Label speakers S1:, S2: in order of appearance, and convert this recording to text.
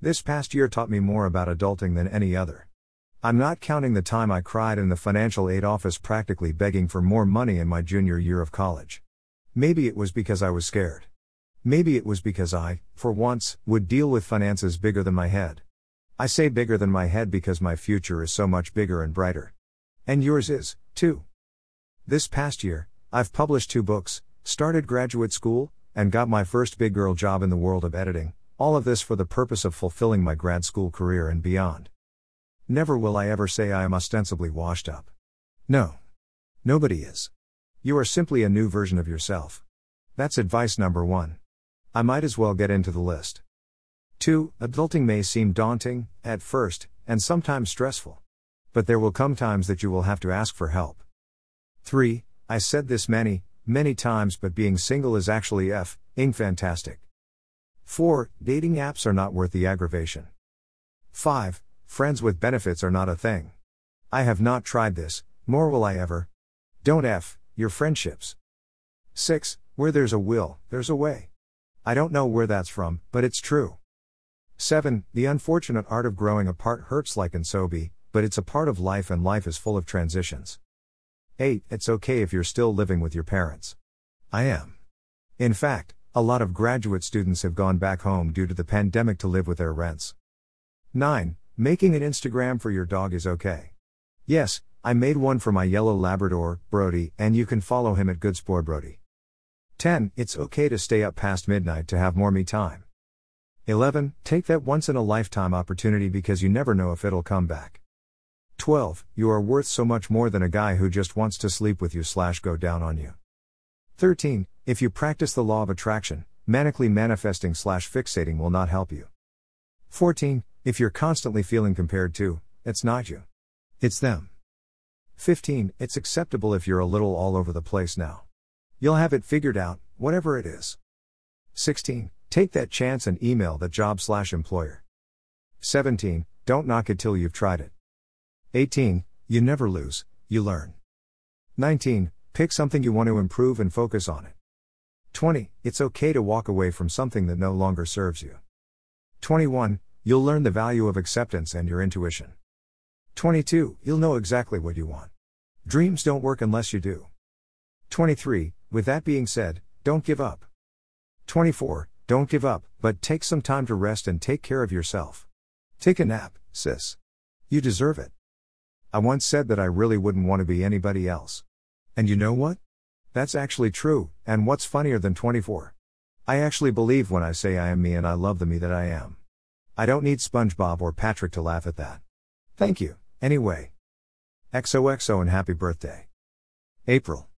S1: This past year taught me more about adulting than any other. I'm not counting the time I cried in the financial aid office practically begging for more money in my junior year of college. Maybe it was because I was scared. Maybe it was because I, for once, would deal with finances bigger than my head. I say bigger than my head because my future is so much bigger and brighter. And yours is, too. This past year, I've published two books, started graduate school, and got my first big girl job in the world of editing, all of this for the purpose of fulfilling my grad school career and beyond. Never will I ever say I am ostensibly washed up. No. Nobody is. You are simply a new version of yourself. That's advice number one. I might as well get into the list. 2. Adulting may seem daunting, at first, and sometimes stressful. But there will come times that you will have to ask for help. 3. I said this many, many times, but being single is actually F, ing fantastic. 4. Dating apps are not worth the aggravation. 5. Friends with benefits are not a thing. I have not tried this, nor will I ever. Don't F, your friendships. 6. Where there's a will, there's a way. I don't know where that's from, but it's true. 7. The unfortunate art of growing apart hurts like and so be, but it's a part of life and life is full of transitions. 8. It's okay if you're still living with your parents. I am. In fact, a lot of graduate students have gone back home due to the pandemic to live with their rents. 9. Making an Instagram for your dog is okay. Yes, I made one for my yellow Labrador, Brody, and you can follow him at Goodsport Brody. 10. It's okay to stay up past midnight to have more me time. 11. Take that once in a lifetime opportunity because you never know if it'll come back. 12. You are worth so much more than a guy who just wants to sleep with you slash go down on you. 13. If you practice the law of attraction, manically manifesting slash fixating will not help you. 14. If you're constantly feeling compared to, it's not you. It's them. 15. It's acceptable if you're a little all over the place now. You'll have it figured out, whatever it is. 16. Take that chance and email the job slash employer. 17. Don't knock it till you've tried it. 18. You never lose, you learn. 19. Pick something you want to improve and focus on it. 20. It's okay to walk away from something that no longer serves you. 21. You'll learn the value of acceptance and your intuition. 22. You'll know exactly what you want. Dreams don't work unless you do. 23. With that being said, don't give up. 24. Don't give up, but take some time to rest and take care of yourself. Take a nap, sis. You deserve it. I once said that I really wouldn't want to be anybody else. And you know what? That's actually true, and what's funnier than 24? I actually believe when I say I am me and I love the me that I am. I don't need SpongeBob or Patrick to laugh at that. Thank you, anyway. XOXO and happy birthday. April.